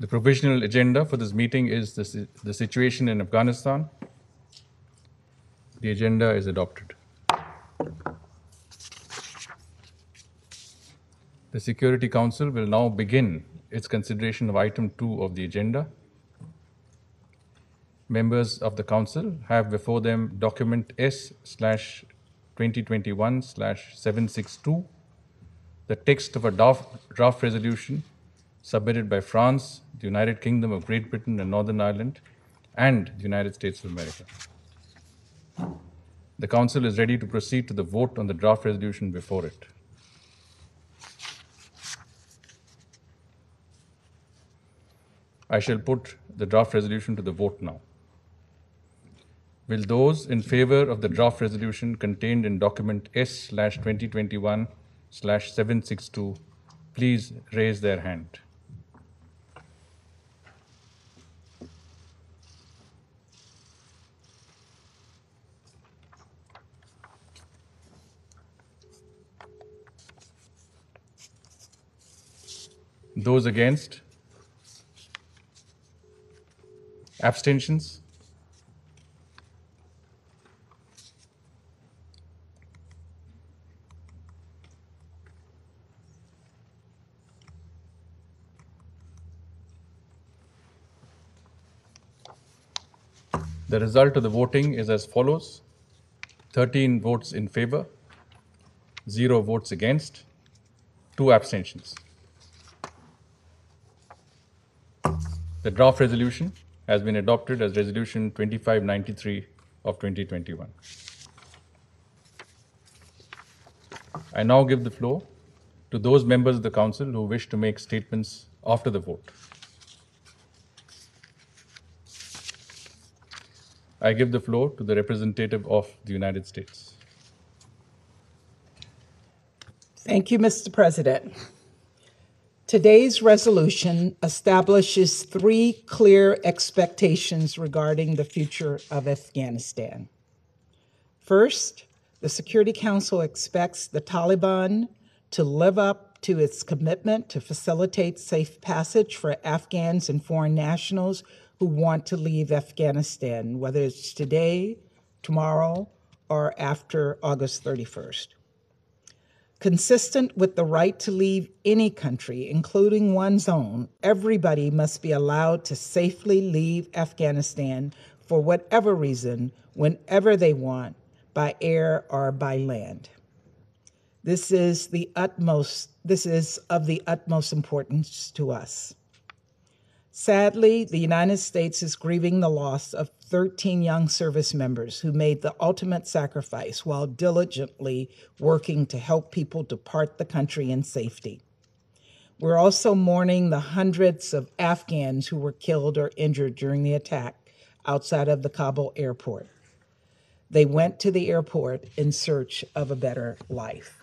The provisional agenda for this meeting is the, the situation in Afghanistan. The agenda is adopted. The Security Council will now begin its consideration of item 2 of the agenda. Members of the council have before them document S slash 2021 slash 762, the text of a draft, draft resolution submitted by France, the United Kingdom of Great Britain and Northern Ireland, and the United States of America. The council is ready to proceed to the vote on the draft resolution before it. I shall put the draft resolution to the vote now. Will those in favor of the draft resolution contained in document S 2021 762 please raise their hand? Those against? Abstentions? The result of the voting is as follows 13 votes in favor, 0 votes against, 2 abstentions. The draft resolution has been adopted as Resolution 2593 of 2021. I now give the floor to those members of the Council who wish to make statements after the vote. I give the floor to the representative of the United States. Thank you, Mr. President. Today's resolution establishes three clear expectations regarding the future of Afghanistan. First, the Security Council expects the Taliban to live up to its commitment to facilitate safe passage for Afghans and foreign nationals who want to leave Afghanistan, whether it's today, tomorrow, or after August 31st. Consistent with the right to leave any country, including one's own, everybody must be allowed to safely leave Afghanistan for whatever reason, whenever they want, by air or by land. This is the utmost this is of the utmost importance to us. Sadly, the United States is grieving the loss of 13 young service members who made the ultimate sacrifice while diligently working to help people depart the country in safety. We're also mourning the hundreds of Afghans who were killed or injured during the attack outside of the Kabul airport. They went to the airport in search of a better life.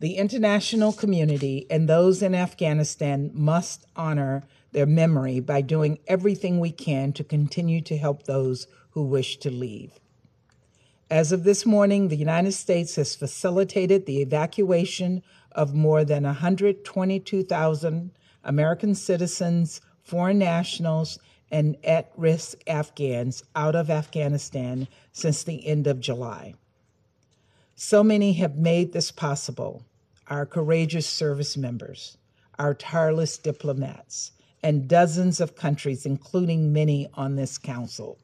The international community and those in Afghanistan must honor their memory by doing everything we can to continue to help those who wish to leave. As of this morning, the United States has facilitated the evacuation of more than 122,000 American citizens, foreign nationals, and at risk Afghans out of Afghanistan since the end of July. So many have made this possible our courageous service members, our tireless diplomats, and dozens of countries, including many on this council.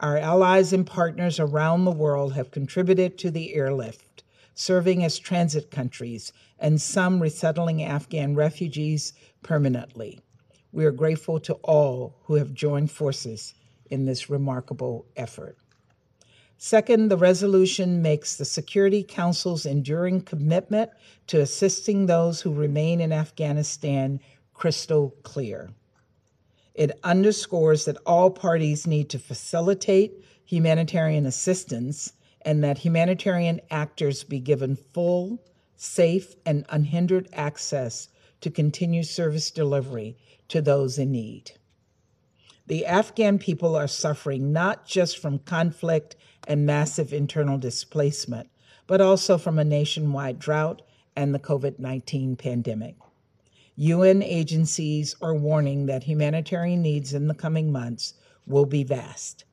Our allies and partners around the world have contributed to the airlift, serving as transit countries, and some resettling Afghan refugees permanently. We are grateful to all who have joined forces in this remarkable effort. Second, the resolution makes the Security Council's enduring commitment to assisting those who remain in Afghanistan crystal clear. It underscores that all parties need to facilitate humanitarian assistance and that humanitarian actors be given full, safe, and unhindered access to continue service delivery to those in need. The Afghan people are suffering not just from conflict and massive internal displacement, but also from a nationwide drought and the COVID 19 pandemic. UN agencies are warning that humanitarian needs in the coming months will be vast.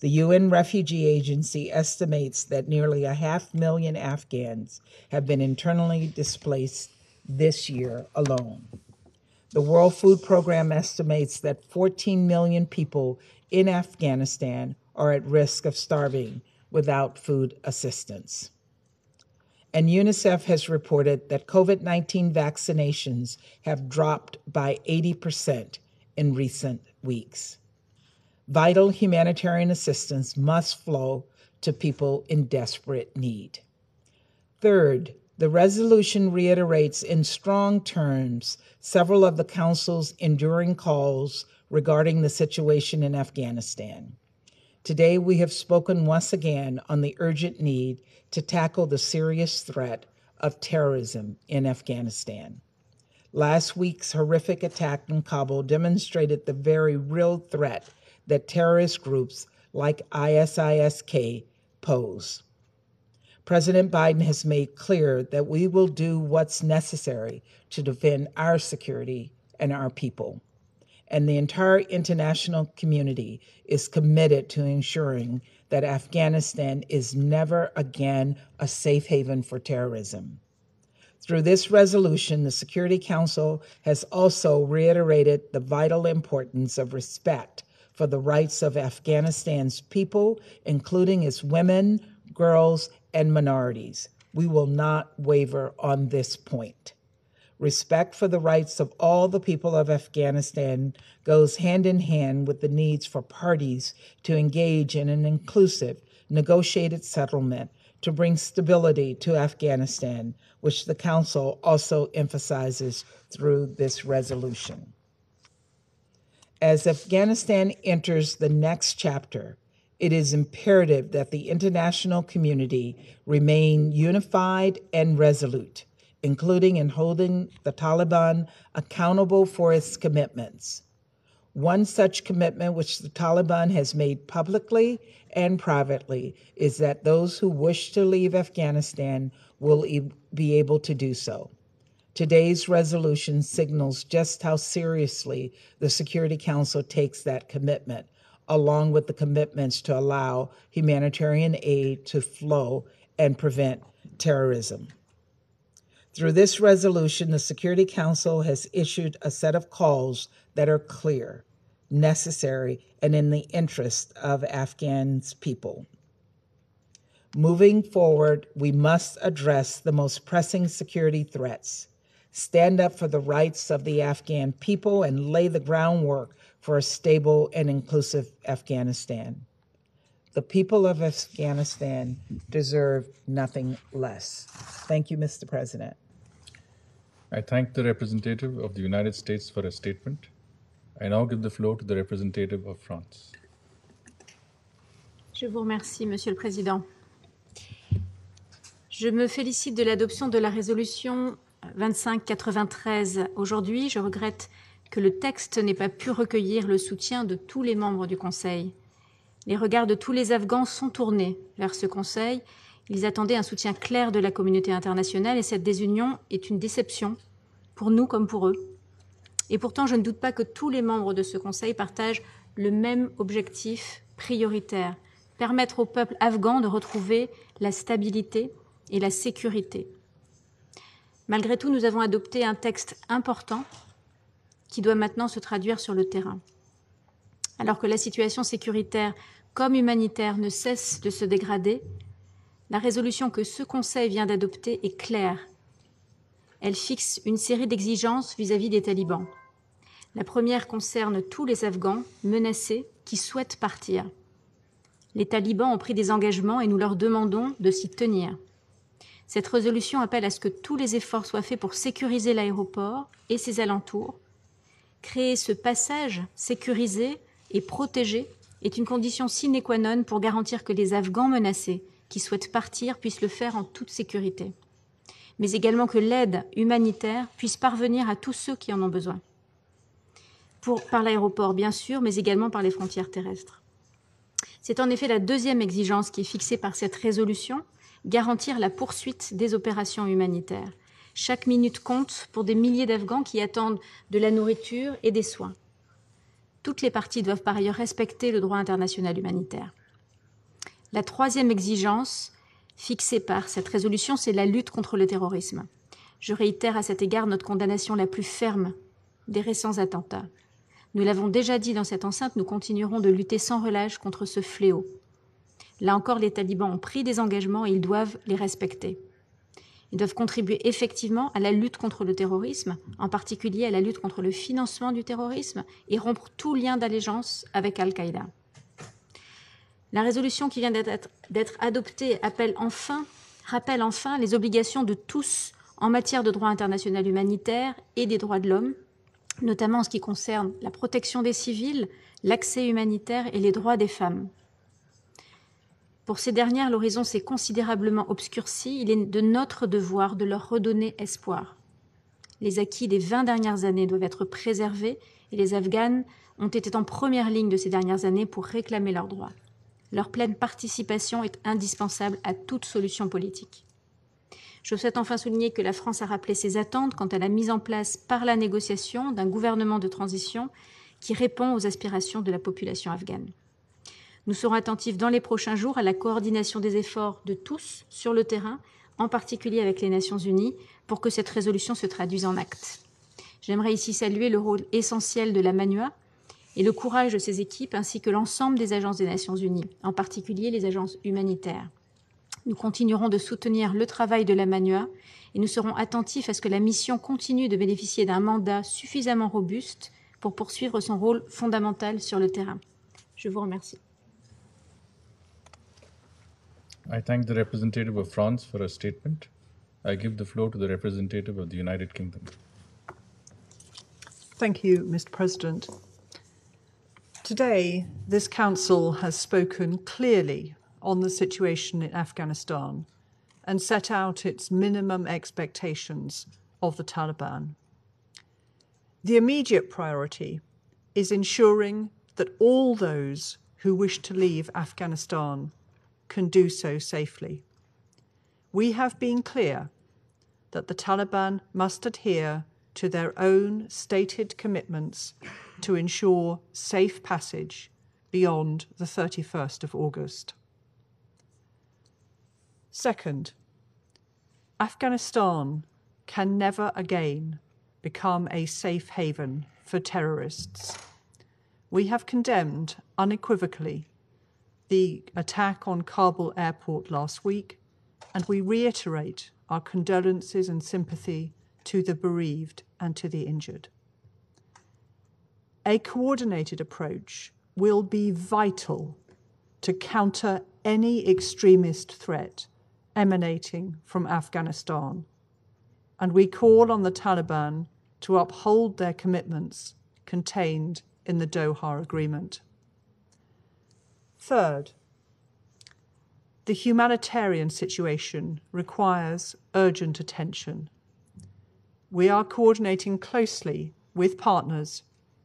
The UN Refugee Agency estimates that nearly a half million Afghans have been internally displaced this year alone. The World Food Program estimates that 14 million people in Afghanistan are at risk of starving without food assistance. And UNICEF has reported that COVID 19 vaccinations have dropped by 80% in recent weeks. Vital humanitarian assistance must flow to people in desperate need. Third, the resolution reiterates in strong terms several of the Council's enduring calls regarding the situation in Afghanistan. Today, we have spoken once again on the urgent need to tackle the serious threat of terrorism in Afghanistan. Last week's horrific attack in Kabul demonstrated the very real threat that terrorist groups like ISISK pose. President Biden has made clear that we will do what's necessary to defend our security and our people and the entire international community is committed to ensuring that Afghanistan is never again a safe haven for terrorism. Through this resolution, the Security Council has also reiterated the vital importance of respect for the rights of Afghanistan's people, including its women, girls, and minorities. We will not waver on this point. Respect for the rights of all the people of Afghanistan goes hand in hand with the needs for parties to engage in an inclusive, negotiated settlement to bring stability to Afghanistan, which the Council also emphasizes through this resolution. As Afghanistan enters the next chapter, it is imperative that the international community remain unified and resolute including in holding the Taliban accountable for its commitments. One such commitment, which the Taliban has made publicly and privately, is that those who wish to leave Afghanistan will e- be able to do so. Today's resolution signals just how seriously the Security Council takes that commitment, along with the commitments to allow humanitarian aid to flow and prevent terrorism. Through this resolution, the Security Council has issued a set of calls that are clear, necessary, and in the interest of Afghans people. Moving forward, we must address the most pressing security threats, stand up for the rights of the Afghan people, and lay the groundwork for a stable and inclusive Afghanistan. The people of Afghanistan deserve nothing less. Thank you, Mr. President. I thank the representative of the United States for a statement. I now give the floor to the representative of France. Je vous remercie, Monsieur le Président. Je me félicite de l'adoption de la résolution 2593 aujourd'hui. Je regrette que le texte n'ait pas pu recueillir le soutien de tous les membres du Conseil. Les regards de tous les Afghans sont tournés vers ce Conseil. Ils attendaient un soutien clair de la communauté internationale et cette désunion est une déception pour nous comme pour eux. Et pourtant, je ne doute pas que tous les membres de ce Conseil partagent le même objectif prioritaire, permettre au peuple afghan de retrouver la stabilité et la sécurité. Malgré tout, nous avons adopté un texte important qui doit maintenant se traduire sur le terrain. Alors que la situation sécuritaire comme humanitaire ne cesse de se dégrader, la résolution que ce Conseil vient d'adopter est claire. Elle fixe une série d'exigences vis-à-vis des talibans. La première concerne tous les Afghans menacés qui souhaitent partir. Les talibans ont pris des engagements et nous leur demandons de s'y tenir. Cette résolution appelle à ce que tous les efforts soient faits pour sécuriser l'aéroport et ses alentours. Créer ce passage sécurisé et protégé est une condition sine qua non pour garantir que les Afghans menacés qui souhaitent partir puissent le faire en toute sécurité, mais également que l'aide humanitaire puisse parvenir à tous ceux qui en ont besoin. Par l'aéroport, bien sûr, mais également par les frontières terrestres. C'est en effet la deuxième exigence qui est fixée par cette résolution, garantir la poursuite des opérations humanitaires. Chaque minute compte pour des milliers d'Afghans qui attendent de la nourriture et des soins. Toutes les parties doivent par ailleurs respecter le droit international humanitaire. La troisième exigence fixée par cette résolution, c'est la lutte contre le terrorisme. Je réitère à cet égard notre condamnation la plus ferme des récents attentats. Nous l'avons déjà dit dans cette enceinte, nous continuerons de lutter sans relâche contre ce fléau. Là encore, les talibans ont pris des engagements et ils doivent les respecter. Ils doivent contribuer effectivement à la lutte contre le terrorisme, en particulier à la lutte contre le financement du terrorisme et rompre tout lien d'allégeance avec Al-Qaïda. La résolution qui vient d'être adoptée rappelle enfin les obligations de tous en matière de droit international humanitaire et des droits de l'homme, notamment en ce qui concerne la protection des civils, l'accès humanitaire et les droits des femmes. Pour ces dernières, l'horizon s'est considérablement obscurci. Il est de notre devoir de leur redonner espoir. Les acquis des 20 dernières années doivent être préservés et les Afghanes ont été en première ligne de ces dernières années pour réclamer leurs droits. Leur pleine participation est indispensable à toute solution politique. Je souhaite enfin souligner que la France a rappelé ses attentes quant à la mise en place par la négociation d'un gouvernement de transition qui répond aux aspirations de la population afghane. Nous serons attentifs dans les prochains jours à la coordination des efforts de tous sur le terrain, en particulier avec les Nations Unies, pour que cette résolution se traduise en actes. J'aimerais ici saluer le rôle essentiel de la MANUA et le courage de ses équipes, ainsi que l'ensemble des agences des Nations Unies, en particulier les agences humanitaires. Nous continuerons de soutenir le travail de la MANUA et nous serons attentifs à ce que la mission continue de bénéficier d'un mandat suffisamment robuste pour poursuivre son rôle fondamental sur le terrain. Je vous remercie. I thank the representative of France for a statement. I give the floor to the representative of the United Kingdom. Thank you, Mr. President. Today, this Council has spoken clearly on the situation in Afghanistan and set out its minimum expectations of the Taliban. The immediate priority is ensuring that all those who wish to leave Afghanistan can do so safely. We have been clear that the Taliban must adhere to their own stated commitments to ensure safe passage beyond the 31st of August. Second, Afghanistan can never again become a safe haven for terrorists. We have condemned unequivocally the attack on Kabul airport last week, and we reiterate our condolences and sympathy to the bereaved and to the injured. A coordinated approach will be vital to counter any extremist threat emanating from Afghanistan, and we call on the Taliban to uphold their commitments contained in the Doha Agreement. Third, the humanitarian situation requires urgent attention. We are coordinating closely with partners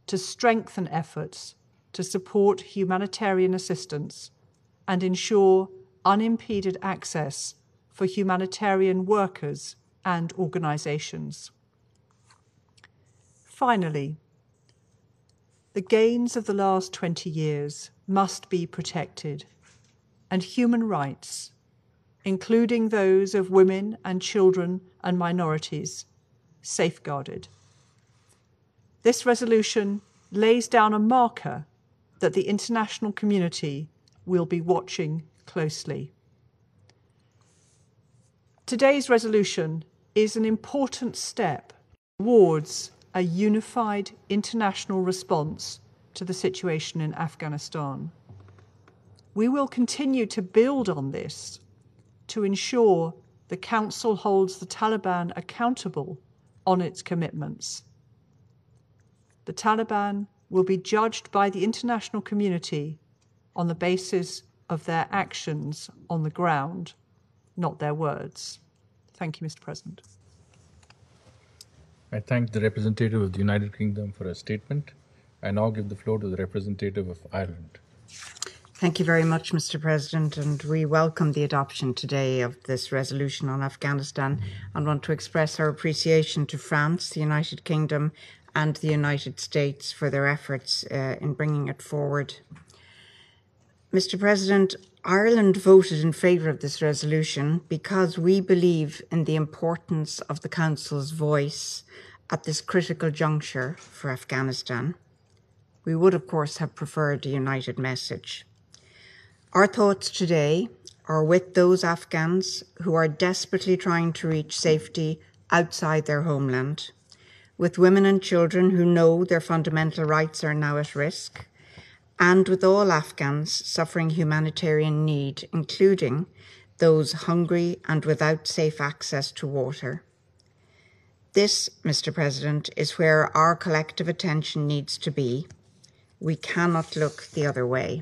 to strengthen efforts to support humanitarian assistance and ensure unimpeded access for humanitarian workers and organisations. Finally, the gains of the last 20 years must be protected, and human rights, including those of women and children and minorities, safeguarded. This resolution lays down a marker that the international community will be watching closely. Today's resolution is an important step towards a unified international response to the situation in Afghanistan. We will continue to build on this to ensure the Council holds the Taliban accountable on its commitments. The Taliban will be judged by the international community on the basis of their actions on the ground, not their words. Thank you, Mr. President. I thank the representative of the United Kingdom for a statement. I now give the floor to the representative of Ireland. Thank you very much, Mr. President, and we welcome the adoption today of this resolution on Afghanistan and want to express our appreciation to France, the United Kingdom, and the United States for their efforts uh, in bringing it forward. Mr. President, Ireland voted in favour of this resolution because we believe in the importance of the Council's voice at this critical juncture for Afghanistan. We would, of course, have preferred a united message. Our thoughts today are with those Afghans who are desperately trying to reach safety outside their homeland, with women and children who know their fundamental rights are now at risk, and with all Afghans suffering humanitarian need, including those hungry and without safe access to water. This, Mr. President, is where our collective attention needs to be. We cannot look the other way.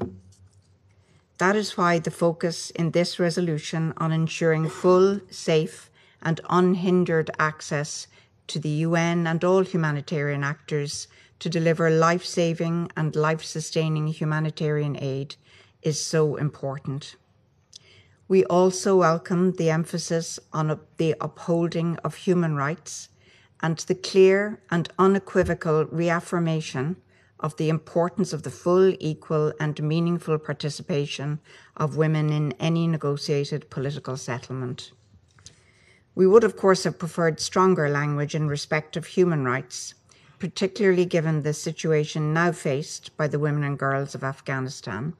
That is why the focus in this resolution on ensuring full, safe, and unhindered access to the UN and all humanitarian actors to deliver life saving and life sustaining humanitarian aid is so important. We also welcome the emphasis on the upholding of human rights and the clear and unequivocal reaffirmation of the importance of the full, equal, and meaningful participation of women in any negotiated political settlement. We would, of course, have preferred stronger language in respect of human rights, particularly given the situation now faced by the women and girls of Afghanistan.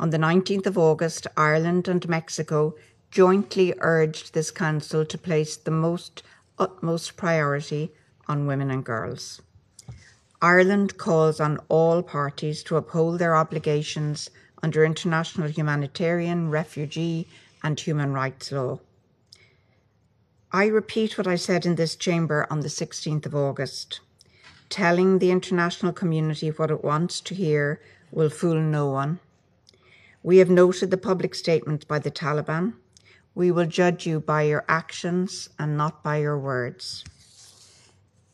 On the 19th of August, Ireland and Mexico jointly urged this Council to place the most utmost priority on women and girls. Ireland calls on all parties to uphold their obligations under international humanitarian, refugee, and human rights law. I repeat what I said in this chamber on the 16th of August. Telling the international community what it wants to hear will fool no one. We have noted the public statements by the Taliban. We will judge you by your actions and not by your words.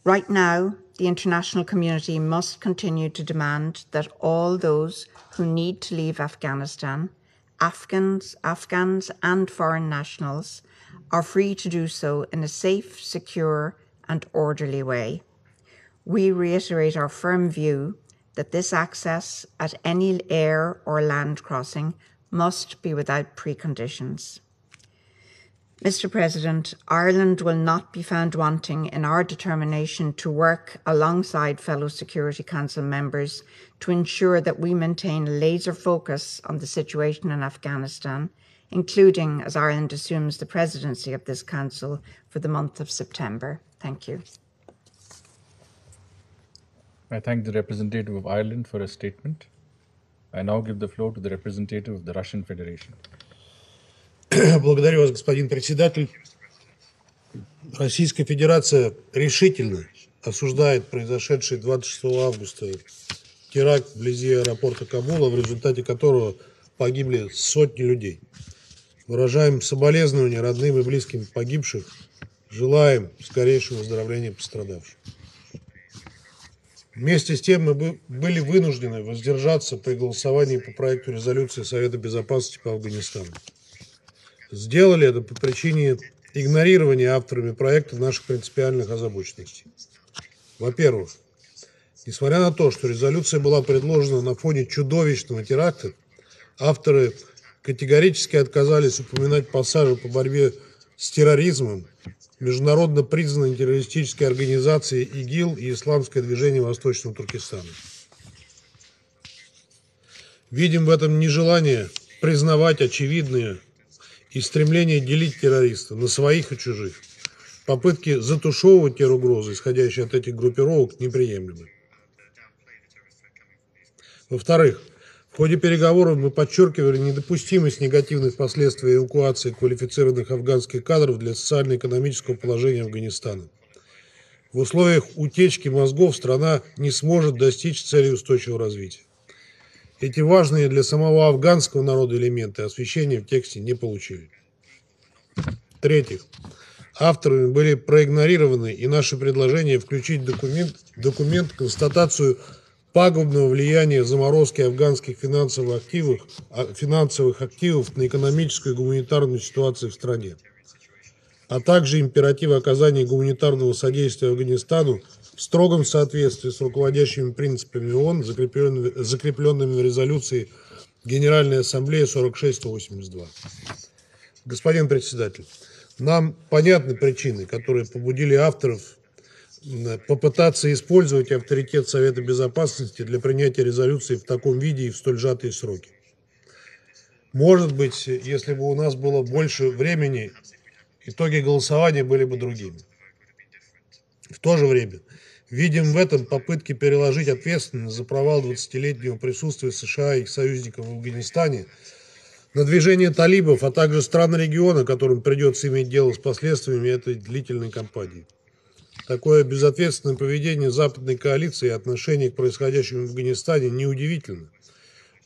Right now, the international community must continue to demand that all those who need to leave Afghanistan, Afghans, Afghans and foreign nationals, are free to do so in a safe, secure and orderly way. We reiterate our firm view that this access at any air or land crossing must be without preconditions. Mr. President, Ireland will not be found wanting in our determination to work alongside fellow Security Council members to ensure that we maintain laser focus on the situation in Afghanistan, including as Ireland assumes the presidency of this Council for the month of September. Thank you. I thank the representative of Ireland for a statement. I now give the floor to the representative of the Russian Federation. Благодарю вас, господин председатель. Российская Федерация решительно осуждает произошедший 26 августа теракт вблизи аэропорта Кабула, в результате которого погибли сотни людей. Выражаем соболезнования родным и близким погибших, желаем скорейшего выздоровления пострадавших. Вместе с тем мы были вынуждены воздержаться при голосовании по проекту резолюции Совета Безопасности по Афганистану. Сделали это по причине игнорирования авторами проекта наших принципиальных озабоченностей. Во-первых, несмотря на то, что резолюция была предложена на фоне чудовищного теракта, авторы категорически отказались упоминать пассажи по борьбе с терроризмом, международно признанной террористической организации ИГИЛ и Исламское движение Восточного Туркестана. Видим в этом нежелание признавать очевидные и стремление делить террористов на своих и чужих. Попытки затушевывать те угрозы, исходящие от этих группировок, неприемлемы. Во-вторых, в ходе переговоров мы подчеркивали недопустимость негативных последствий эвакуации квалифицированных афганских кадров для социально-экономического положения Афганистана. В условиях утечки мозгов страна не сможет достичь цели устойчивого развития. Эти важные для самого афганского народа элементы освещения в тексте не получили. В-третьих, авторами были проигнорированы и наши предложения включить документ, документ констатацию пагубного влияния заморозки афганских финансовых активов, а, финансовых активов на экономическую и гуманитарную ситуацию в стране, а также императив оказания гуманитарного содействия Афганистану в строгом соответствии с руководящими принципами ООН, закрепленными, закрепленными в резолюции Генеральной Ассамблеи 4682. Господин председатель, нам понятны причины, которые побудили авторов попытаться использовать авторитет Совета Безопасности для принятия резолюции в таком виде и в столь сжатые сроки. Может быть, если бы у нас было больше времени, итоги голосования были бы другими. В то же время видим в этом попытки переложить ответственность за провал 20-летнего присутствия США и их союзников в Афганистане на движение талибов, а также стран региона, которым придется иметь дело с последствиями этой длительной кампании. Такое безответственное поведение западной коалиции и отношение к происходящему в Афганистане неудивительно,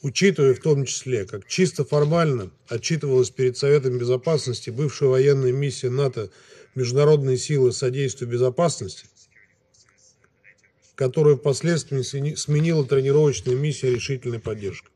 учитывая в том числе, как чисто формально отчитывалась перед Советом Безопасности бывшая военная миссия НАТО «Международные силы содействия безопасности», которую впоследствии сменила тренировочная миссия решительной поддержки.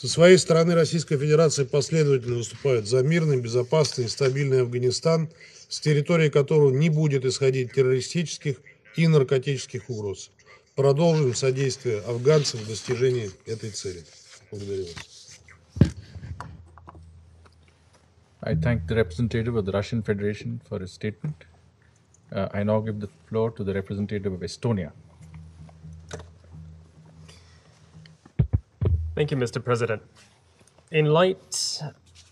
Со своей стороны Российская Федерация последовательно выступает за мирный, безопасный и стабильный Афганистан, с территории которого не будет исходить террористических и наркотических угроз. Продолжим содействие афганцам в достижении этой цели. Благодарю вас. I thank the representative of the Russian Federation for his statement. Uh, I now give the floor to the representative of Estonia. Thank you, Mr. President. In light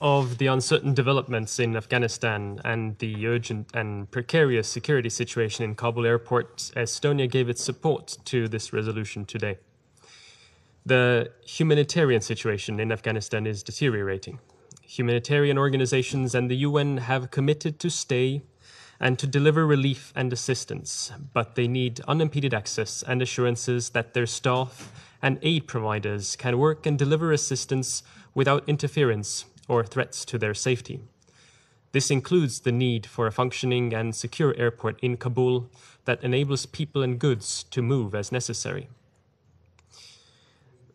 of the uncertain developments in Afghanistan and the urgent and precarious security situation in Kabul airport, Estonia gave its support to this resolution today. The humanitarian situation in Afghanistan is deteriorating. Humanitarian organizations and the UN have committed to stay and to deliver relief and assistance, but they need unimpeded access and assurances that their staff and aid providers can work and deliver assistance without interference or threats to their safety. This includes the need for a functioning and secure airport in Kabul that enables people and goods to move as necessary.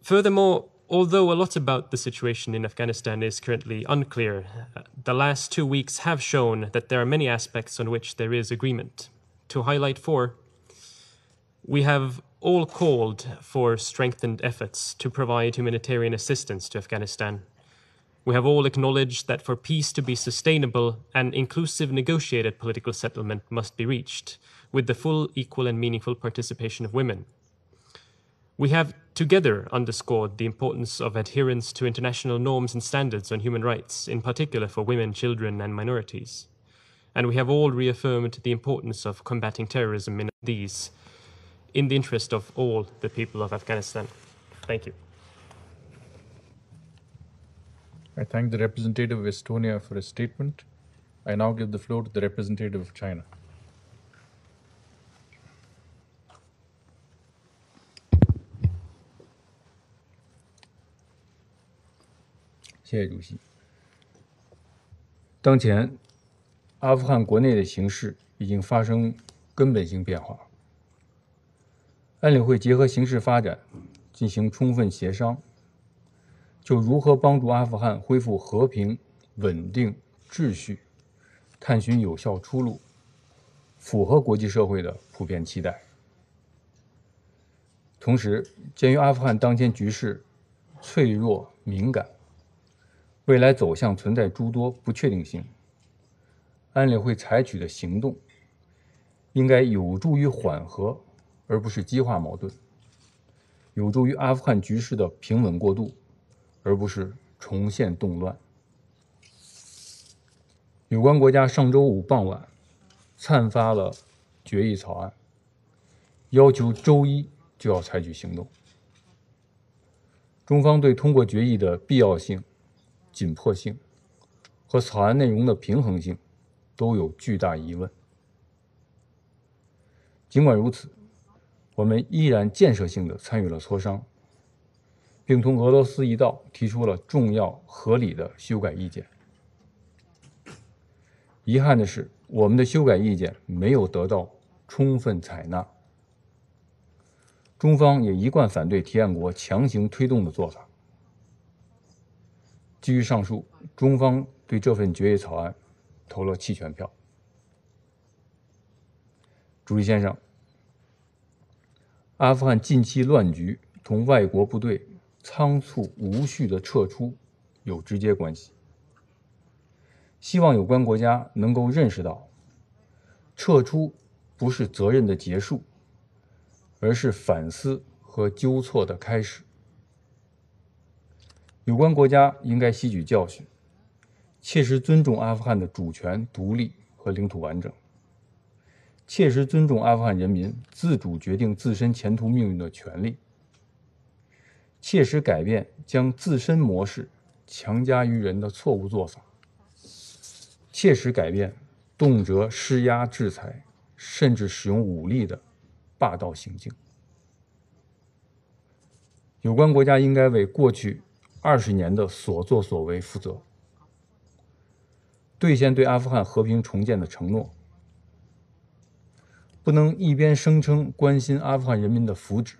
Furthermore, although a lot about the situation in Afghanistan is currently unclear, the last two weeks have shown that there are many aspects on which there is agreement. To highlight four, we have all called for strengthened efforts to provide humanitarian assistance to Afghanistan. We have all acknowledged that for peace to be sustainable, an inclusive negotiated political settlement must be reached, with the full, equal, and meaningful participation of women. We have together underscored the importance of adherence to international norms and standards on human rights, in particular for women, children, and minorities. And we have all reaffirmed the importance of combating terrorism in these in the interest of all the people of Afghanistan. Thank you. I thank the representative of Estonia for his statement. I now give the floor to the representative of China. "谢谢主席。当前，阿富汗国内的形势已经发生根本性变化。 安理会结合形势发展，进行充分协商，就如何帮助阿富汗恢复和平、稳定、秩序，探寻有效出路，符合国际社会的普遍期待。同时，鉴于阿富汗当前局势脆弱敏感，未来走向存在诸多不确定性，安理会采取的行动应该有助于缓和。而不是激化矛盾，有助于阿富汗局势的平稳过渡，而不是重现动乱。有关国家上周五傍晚参发了决议草案，要求周一就要采取行动。中方对通过决议的必要性、紧迫性和草案内容的平衡性都有巨大疑问。尽管如此。我们依然建设性的参与了磋商，并同俄罗斯一道提出了重要合理的修改意见。遗憾的是，我们的修改意见没有得到充分采纳中方也一贯反对提案国强行推动的做法。基于上述，中方对这份决议草案投了弃权票。主席先生，阿富汗近期乱局同外国部队仓促无序的撤出有直接关系。希望有关国家能够认识到，撤出不是责任的结束，而是反思和纠错的开始。有关国家应该吸取教训，切实尊重阿富汗的主权、独立和领土完整，切实尊重阿富汗人民自主决定自身前途命运的权利，切实改变将自身模式强加于人的错误做法，切实改变动辄施压制裁，甚至使用武力的霸道行径。有关国家应该为过去。二十年的所作所为负责，兑现对阿富汗和平重建的承诺，不能一边声称关心阿富汗人民的福祉，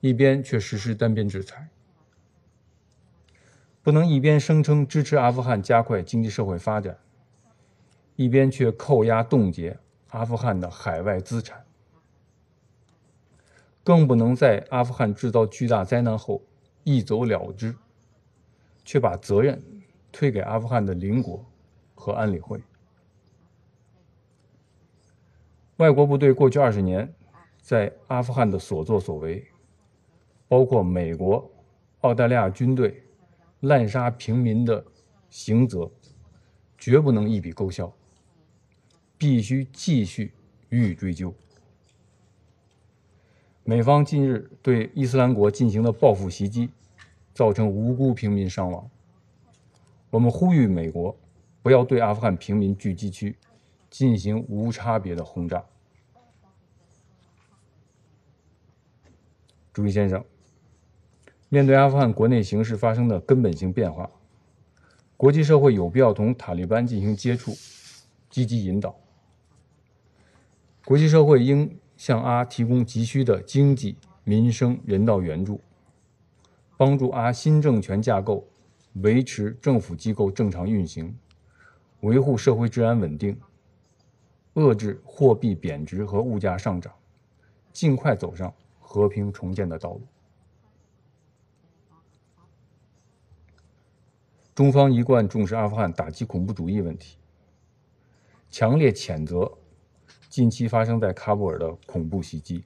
一边却实施单边制裁；不能一边声称支持阿富汗加快经济社会发展，一边却扣押冻结阿富汗的海外资产；更不能在阿富汗制造巨大灾难后。一走了之，却把责任推给阿富汗的邻国和安理会。外国部队过去二十年在阿富汗的所作所为，包括美国、澳大利亚军队滥杀平民的刑责，绝不能一笔勾销，必须继续予以追究。美方近日对伊斯兰国进行的报复袭击。造成无辜平民伤亡。我们呼吁美国不要对阿富汗平民聚集区进行无差别的轰炸。主席先生，面对阿富汗国内形势发生的根本性变化，国际社会有必要同塔利班进行接触，积极引导。国际社会应向阿提供急需的经济、民生、人道援助。帮助阿新政权架构维持政府机构正常运行，维护社会治安稳定，遏制货币贬值和物价上涨，尽快走上和平重建的道路。中方一贯重视阿富汗打击恐怖主义问题，强烈谴责近期发生在喀布尔的恐怖袭击。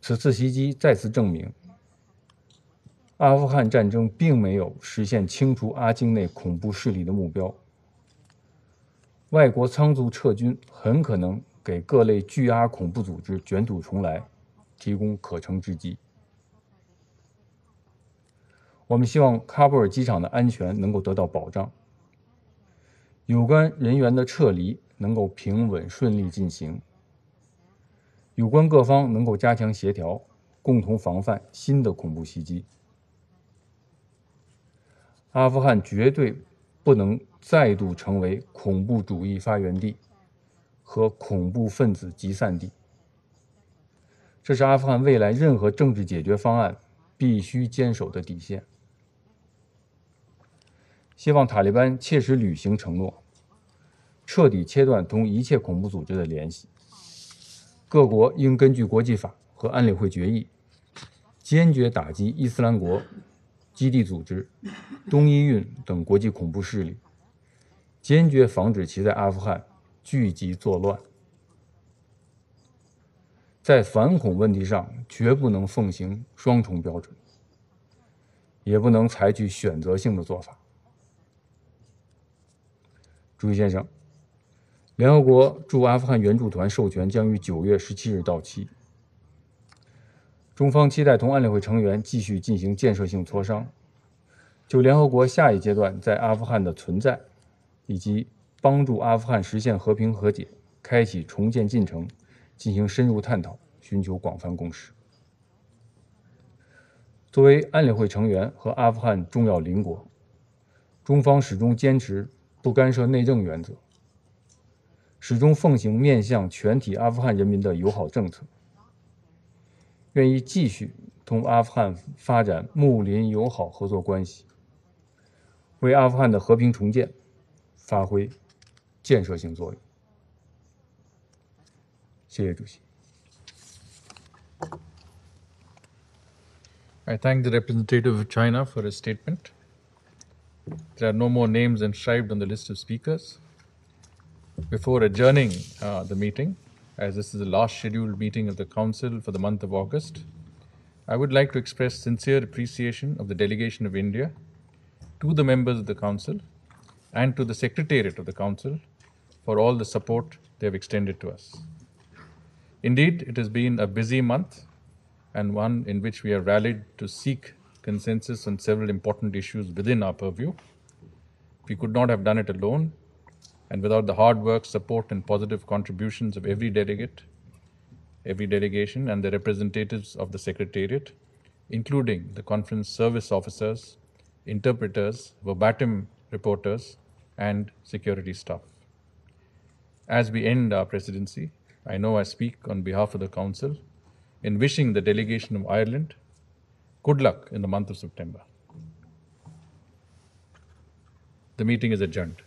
此次袭击再次证明，阿富汗战争并没有实现清除阿境内恐怖势力的目标。外国仓促撤军很可能给各类巨阿恐怖组织卷土重来提供可乘之机。我们希望喀布尔机场的安全能够得到保障，有关人员的撤离能够平稳顺利进行。有关各方能够加强协调，共同防范新的恐怖袭击。阿富汗绝对不能再度成为恐怖主义发源地和恐怖分子集散地，这是阿富汗未来任何政治解决方案必须坚守的底线。希望塔利班切实履行承诺，彻底切断同一切恐怖组织的联系。各国应根据国际法和安理会决议，坚决打击伊斯兰国、基地组织、东伊运等国际恐怖势力，坚决防止其在阿富汗聚集作乱。在反恐问题上，绝不能奉行双重标准，也不能采取选择性的做法。朱先生。联合国驻阿富汗援助团授权将于九月十七日到期。中方期待同安理会成员继续进行建设性磋商，就联合国下一阶段在阿富汗的存在，以及帮助阿富汗实现和平和解、开启重建进程进行深入探讨，寻求广泛共识。作为安理会成员和阿富汗重要邻国，中方始终坚持不干涉内政原则。始终奉行面向全体阿富汗人民的友好政策，愿意继续同阿富汗发展睦邻友好合作关系，为阿富汗的和平重建发挥建设性作用。谢谢主席。 I thank the representative of China for his statement. There are no more names inscribed on the list of speakers. Before adjourning uh, the meeting, as this is the last scheduled meeting of the Council for the month of August, I would like to express sincere appreciation of the delegation of India to the members of the Council and to the Secretariat of the Council for all the support they have extended to us. Indeed, it has been a busy month and one in which we have rallied to seek consensus on several important issues within our purview. We could not have done it alone, and without the hard work, support, and positive contributions of every delegate, every delegation, and the representatives of the Secretariat, including the conference service officers, interpreters, verbatim reporters, and security staff. As we end our presidency, I know I speak on behalf of the Council in wishing the delegation of Ireland good luck in the month of September. The meeting is adjourned.